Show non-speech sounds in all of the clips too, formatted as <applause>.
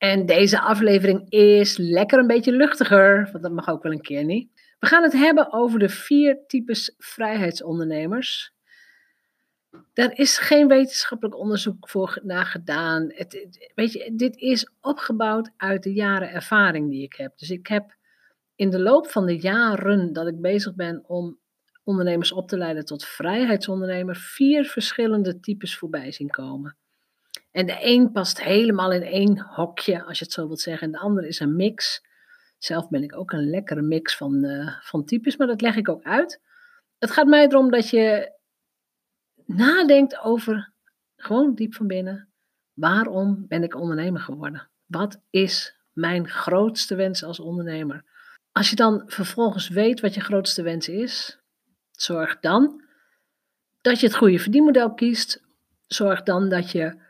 En deze aflevering is lekker een beetje luchtiger, want dat mag ook wel een keer niet. We gaan het hebben over de vier types vrijheidsondernemers. Daar is geen wetenschappelijk onderzoek voor naar gedaan. Weet je, dit is opgebouwd uit de jaren ervaring die ik heb. Dus ik heb in de loop van de jaren dat ik bezig ben om ondernemers op te leiden tot vrijheidsondernemer, vier verschillende types voorbij zien komen. En de een past helemaal in één hokje, als je het zo wilt zeggen. En de andere is een mix. Zelf ben ik ook een lekkere mix van, uh, van types, maar dat leg ik ook uit. Het gaat mij erom dat je nadenkt over, gewoon diep van binnen, waarom ben ik ondernemer geworden? Wat is mijn grootste wens als ondernemer? Als je dan vervolgens weet wat je grootste wens is, zorg dan dat je het goede verdienmodel kiest. Zorg dan dat je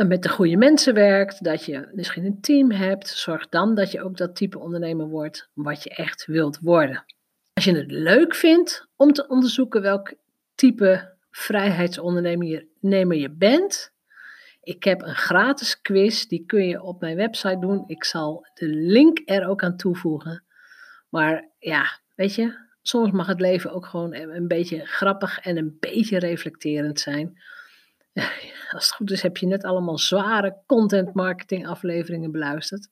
dan met de goede mensen werkt, dat je misschien een team hebt, zorg dan dat je ook dat type ondernemer wordt wat je echt wilt worden. Als je het leuk vindt om te onderzoeken welk type vrijheidsondernemer je bent, ik heb een gratis quiz, die kun je op mijn website doen. Ik zal de link er ook aan toevoegen. Maar ja, weet je, soms mag het leven ook gewoon een beetje grappig en een beetje reflecterend zijn. <laughs> als het goed is, heb je net allemaal zware content marketing afleveringen beluisterd.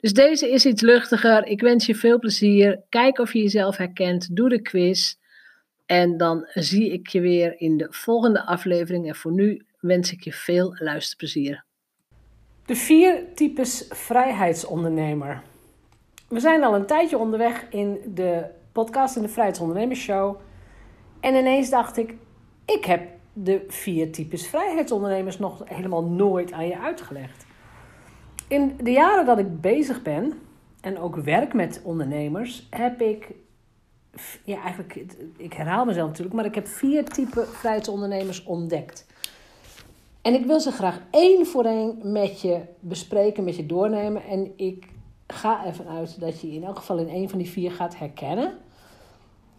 Dus deze is iets luchtiger. Ik wens je veel plezier. Kijk of je jezelf herkent. Doe de quiz. En dan zie ik je weer in de volgende aflevering. En voor nu wens ik je veel luisterplezier. De vier types vrijheidsondernemer. We zijn al een tijdje onderweg in de podcast in de Vrijheidsondernemers En ineens dacht ik, ik heb de vier types vrijheidsondernemers nog helemaal nooit aan je uitgelegd. In de jaren dat ik bezig ben en ook werk met ondernemers, heb ik, ja eigenlijk, ik herhaal mezelf natuurlijk, maar ik heb vier typen vrijheidsondernemers ontdekt. En ik wil ze graag één voor één met je bespreken, met je doornemen. En ik ga ervan uit dat je in elk geval in één van die vier gaat herkennen.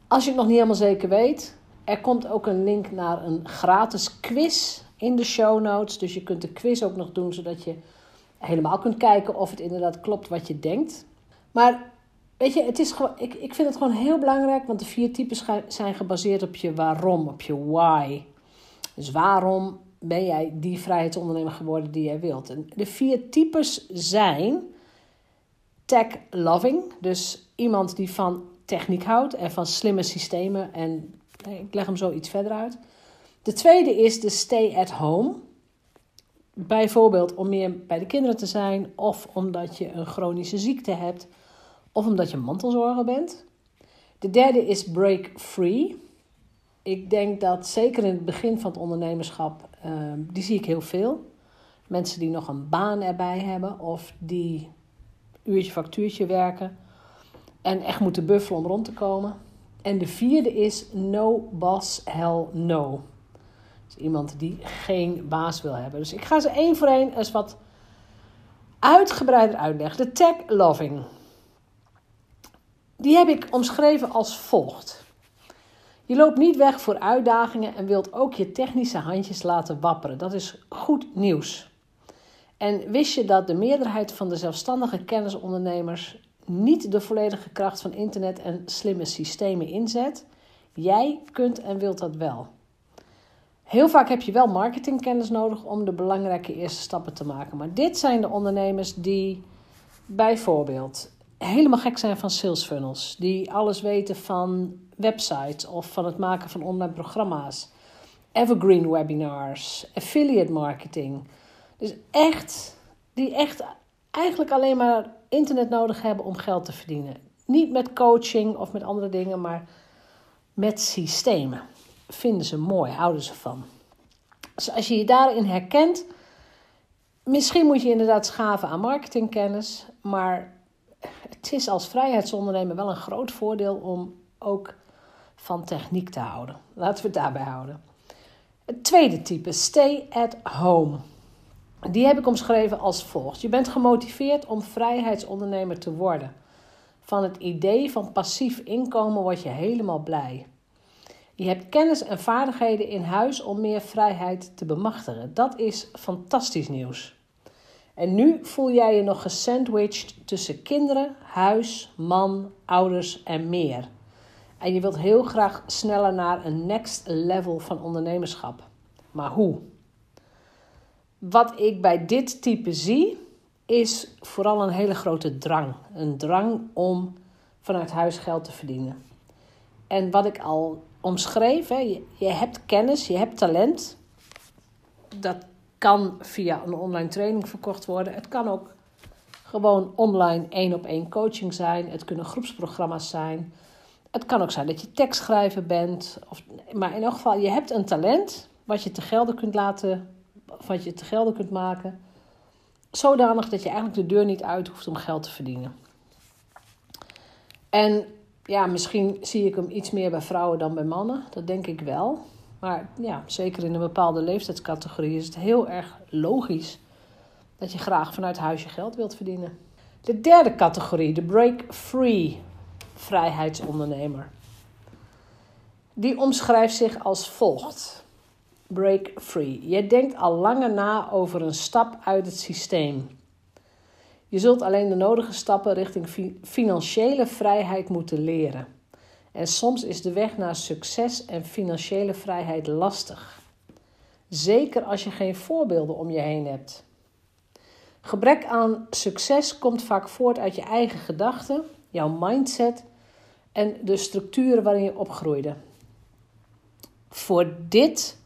Als je het nog niet helemaal zeker weet, er komt ook een link naar een gratis quiz in de show notes. Dus je kunt de quiz ook nog doen, zodat je helemaal kunt kijken of het inderdaad klopt wat je denkt. Maar weet je, het is gewoon, ik, ik vind het gewoon heel belangrijk, want de vier types zijn gebaseerd op je waarom, op je why. Dus waarom ben jij die vrijheidsondernemer geworden die jij wilt? En de vier types zijn tech loving, dus iemand die van techniek houdt en van slimme systemen en ik leg hem zo iets verder uit. De tweede is de stay at home. Bijvoorbeeld om meer bij de kinderen te zijn, of omdat je een chronische ziekte hebt, of omdat je mantelzorger bent. De derde is break free. Ik denk dat zeker in het begin van het ondernemerschap, uh, die zie ik heel veel. Mensen die nog een baan erbij hebben of die uurtje factuurtje werken en echt moeten buffelen om rond te komen. En de vierde is no boss, hell no. Dus iemand die geen baas wil hebben. Dus ik ga ze één voor één eens wat uitgebreider uitleggen. De tech loving. Die heb ik omschreven als volgt. Je loopt niet weg voor uitdagingen en wilt ook je technische handjes laten wapperen. Dat is goed nieuws. En wist je dat de meerderheid van de zelfstandige kennisondernemers niet de volledige kracht van internet en slimme systemen inzet. Jij kunt en wilt dat wel. Heel vaak heb je wel marketingkennis nodig om de belangrijke eerste stappen te maken. Maar dit zijn de ondernemers die bijvoorbeeld helemaal gek zijn van sales funnels. Die alles weten van websites of van het maken van online programma's. Evergreen webinars, affiliate marketing. Dus echt, die echt eigenlijk alleen maar internet nodig hebben om geld te verdienen. Niet met coaching of met andere dingen, maar met systemen. Vinden ze mooi, houden ze van. Dus als je je daarin herkent, misschien moet je inderdaad schaven aan marketingkennis, maar het is als vrijheidsondernemer wel een groot voordeel om ook van techniek te houden. Laten we het daarbij houden. Het tweede type, stay at home. Die heb ik omschreven als volgt. Je bent gemotiveerd om vrijheidsondernemer te worden. Van het idee van passief inkomen word je helemaal blij. Je hebt kennis en vaardigheden in huis om meer vrijheid te bemachtigen. Dat is fantastisch nieuws. En nu voel jij je nog gesandwiched tussen kinderen, huis, man, ouders en meer. En je wilt heel graag sneller naar een next level van ondernemerschap. Maar hoe? Wat ik bij dit type zie, is vooral een hele grote drang. Een drang om vanuit huis geld te verdienen. En wat ik al omschreef, hè, je, hebt kennis, je hebt talent. Dat kan via een online training verkocht worden. Het kan ook gewoon online één op één coaching zijn. Het kunnen groepsprogramma's zijn. Het kan ook zijn dat je tekstschrijver bent. Of, maar in elk geval, je hebt een talent wat je te gelden kunt laten, wat je te gelden kunt maken. Zodanig dat je eigenlijk de deur niet uit hoeft om geld te verdienen. En ja, misschien zie ik hem iets meer bij vrouwen dan bij mannen. Dat denk ik wel. Maar ja, zeker in een bepaalde leeftijdscategorie is het heel erg logisch dat je graag vanuit huis je geld wilt verdienen. De derde categorie, de break-free vrijheidsondernemer. Die omschrijft zich als volgt: break-free. Je denkt al langer na over een stap uit het systeem. Je zult alleen de nodige stappen richting financiële vrijheid moeten leren. En soms is de weg naar succes en financiële vrijheid lastig. Zeker als je geen voorbeelden om je heen hebt. Gebrek aan succes komt vaak voort uit je eigen gedachten, jouw mindset en de structuren waarin je opgroeide. Voor dit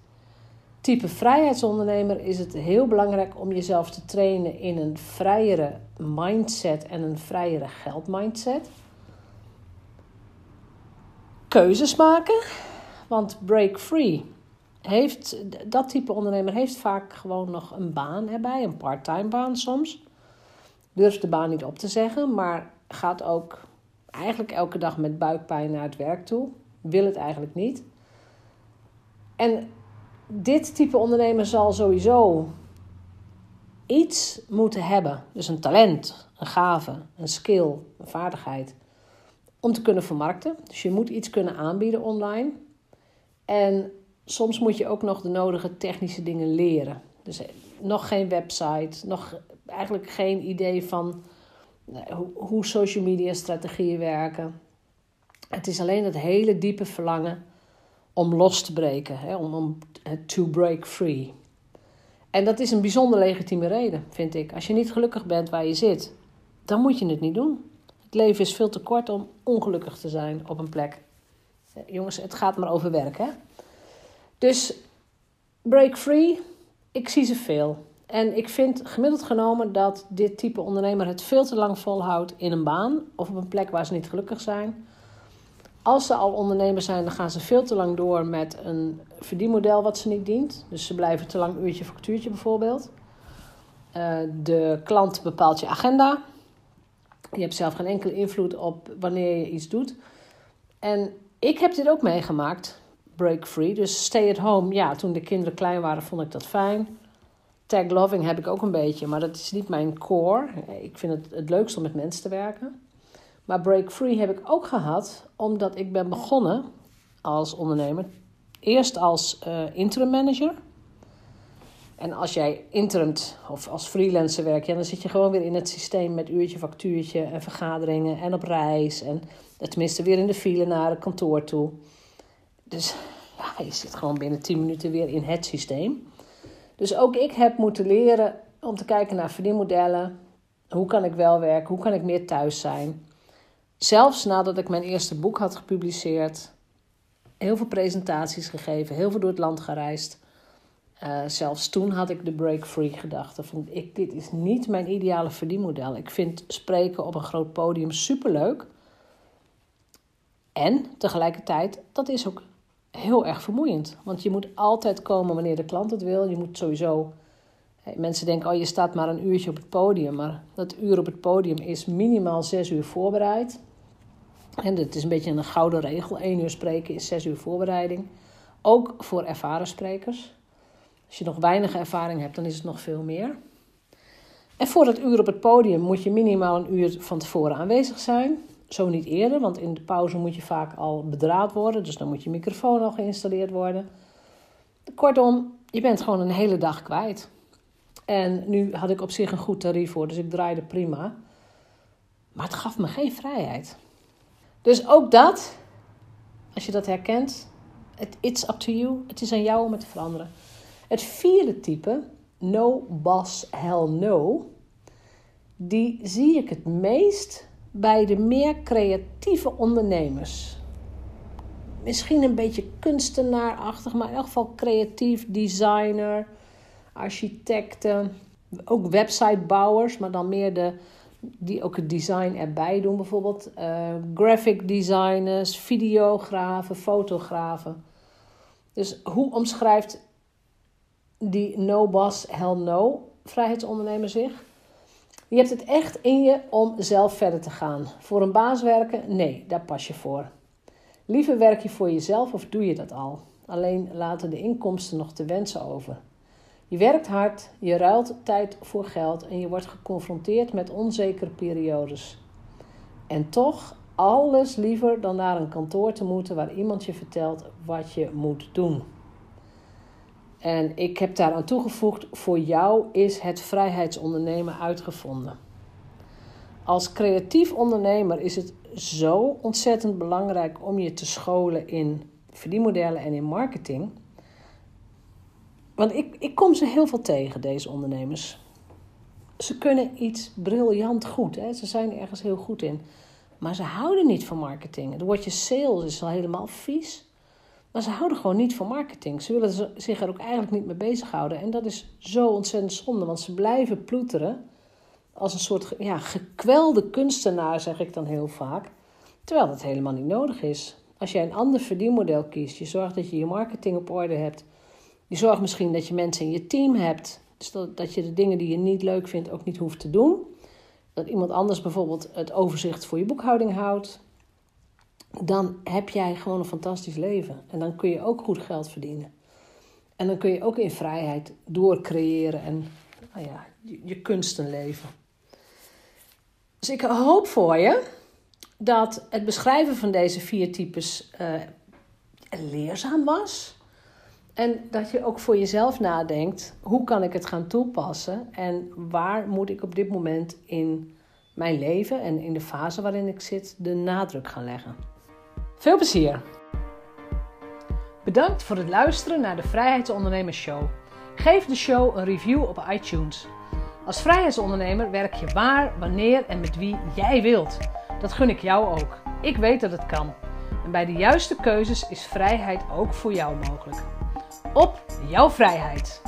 type vrijheidsondernemer is het heel belangrijk om jezelf te trainen in een vrijere mindset en een vrijere geldmindset. Keuzes maken, want break free heeft dat type ondernemer heeft vaak gewoon nog een baan erbij, een parttime baan soms. Durft de baan niet op te zeggen, maar gaat ook eigenlijk elke dag met buikpijn naar het werk toe. Wil het eigenlijk niet. En dit type ondernemer zal sowieso iets moeten hebben. Dus een talent, een gave, een skill, een vaardigheid. Om te kunnen vermarkten. Dus je moet iets kunnen aanbieden online. En soms moet je ook nog de nodige technische dingen leren. Dus eh, nog geen website, nog eigenlijk geen idee van hoe social media strategieën werken. Het is alleen het hele diepe verlangen om los te breken, hè, om, om to break free. En dat is een bijzonder legitieme reden, vind ik. Als je niet gelukkig bent waar je zit, dan moet je het niet doen. Het leven is veel te kort om ongelukkig te zijn op een plek. Jongens, het gaat maar over werk, hè? Dus break free, ik zie ze veel. En ik vind gemiddeld genomen dat dit type ondernemer het veel te lang volhoudt in een baan of op een plek waar ze niet gelukkig zijn. Als ze al ondernemer zijn, dan gaan ze veel te lang door met een verdienmodel wat ze niet dient. Dus ze blijven te lang uurtje factuurtje bijvoorbeeld. Uh, de klant bepaalt je agenda. Je hebt zelf geen enkele invloed op wanneer je iets doet. En ik heb dit ook meegemaakt, break free. Dus stay at home. Ja, toen de kinderen klein waren, vond ik dat fijn. Tag loving heb ik ook een beetje, maar dat is niet mijn core. Ik vind het het leukst om met mensen te werken. Maar break free heb ik ook gehad omdat ik ben begonnen als ondernemer. Eerst als uh, interim manager. En als jij interimt of als freelancer werkt, ja, dan zit je gewoon weer in het systeem met uurtje, factuurtje en vergaderingen en op reis. En tenminste weer in de file naar het kantoor toe. Dus ja, je zit gewoon binnen 10 minuten weer in het systeem. Dus ook ik heb moeten leren om te kijken naar verdienmodellen. Hoe kan ik wel werken? Hoe kan ik meer thuis zijn? Zelfs nadat ik mijn eerste boek had gepubliceerd, heel veel presentaties gegeven, heel veel door het land gereisd. Uh, zelfs toen had ik de break free gedachte van ik, dit is niet mijn ideale verdienmodel. Ik vind spreken op een groot podium superleuk. En tegelijkertijd, dat is ook heel erg vermoeiend. Want je moet altijd komen wanneer de klant het wil. Je moet sowieso Mensen denken, oh je staat maar een uurtje op het podium. Maar dat uur op het podium is minimaal zes uur voorbereid. En het is een beetje een gouden regel. Eén uur spreken is zes uur voorbereiding. Ook voor ervaren sprekers. Als je nog weinig ervaring hebt, dan is het nog veel meer. En voor dat uur op het podium moet je minimaal een uur van tevoren aanwezig zijn. Zo niet eerder, want in de pauze moet je vaak al bedraad worden. Dus dan moet je microfoon al geïnstalleerd worden. Kortom, je bent gewoon een hele dag kwijt. En nu had ik op zich een goed tarief voor, dus ik draaide prima. Maar het gaf me geen vrijheid. Dus ook dat, als je dat herkent, it's up to you. Het is aan jou om het te veranderen. Het vierde type, no boss, hell no, die zie ik het meest bij de meer creatieve ondernemers. Misschien een beetje kunstenaarachtig, maar in elk geval creatief designer, architecten, ook websitebouwers, maar dan meer de die ook het design erbij doen, bijvoorbeeld uh, graphic designers, videografen, fotografen. Dus hoe omschrijft die no boss, hell no vrijheidsondernemer zich? Je hebt het echt in je om zelf verder te gaan. Voor een baas werken? Nee, daar pas je voor. Liever werk je voor jezelf of doe je dat al? Alleen laten de inkomsten nog te wensen over. Je werkt hard, je ruilt tijd voor geld en je wordt geconfronteerd met onzekere periodes. En toch alles liever dan naar een kantoor te moeten waar iemand je vertelt wat je moet doen. En ik heb daaraan toegevoegd: voor jou is het vrijheidsondernemen uitgevonden. Als creatief ondernemer is het zo ontzettend belangrijk om je te scholen in verdienmodellen en in marketing. Want ik, ik kom ze heel veel tegen, deze ondernemers. Ze kunnen iets briljant goed. Hè? Ze zijn ergens heel goed in. Maar ze houden niet van marketing. Het woordje sales is al helemaal vies. Maar ze houden gewoon niet van marketing. Ze willen zich er ook eigenlijk niet mee bezighouden. En dat is zo ontzettend zonde, want ze blijven ploeteren. Als een soort ja, gekwelde kunstenaar, zeg ik dan heel vaak. Terwijl dat helemaal niet nodig is. Als jij een ander verdienmodel kiest, je zorgt dat je je marketing op orde hebt. Je zorgt misschien dat je mensen in je team hebt. Dus dat, je de dingen die je niet leuk vindt ook niet hoeft te doen. Dat iemand anders bijvoorbeeld het overzicht voor je boekhouding houdt dan heb jij gewoon een fantastisch leven. En dan kun je ook goed geld verdienen. En dan kun je ook in vrijheid doorcreëren en nou ja, je, kunsten leven. Dus ik hoop voor je dat het beschrijven van deze vier types uh, leerzaam was. En dat je ook voor jezelf nadenkt: hoe kan ik het gaan toepassen? En waar moet ik op dit moment in mijn leven en in de fase waarin ik zit de nadruk gaan leggen? Veel plezier! Bedankt voor het luisteren naar de Vrijheidsondernemers Show. Geef de show een review op iTunes. Als vrijheidsondernemer werk je waar, wanneer en met wie jij wilt. Dat gun ik jou ook. Ik weet dat het kan. En bij de juiste keuzes is vrijheid ook voor jou mogelijk. Op jouw vrijheid!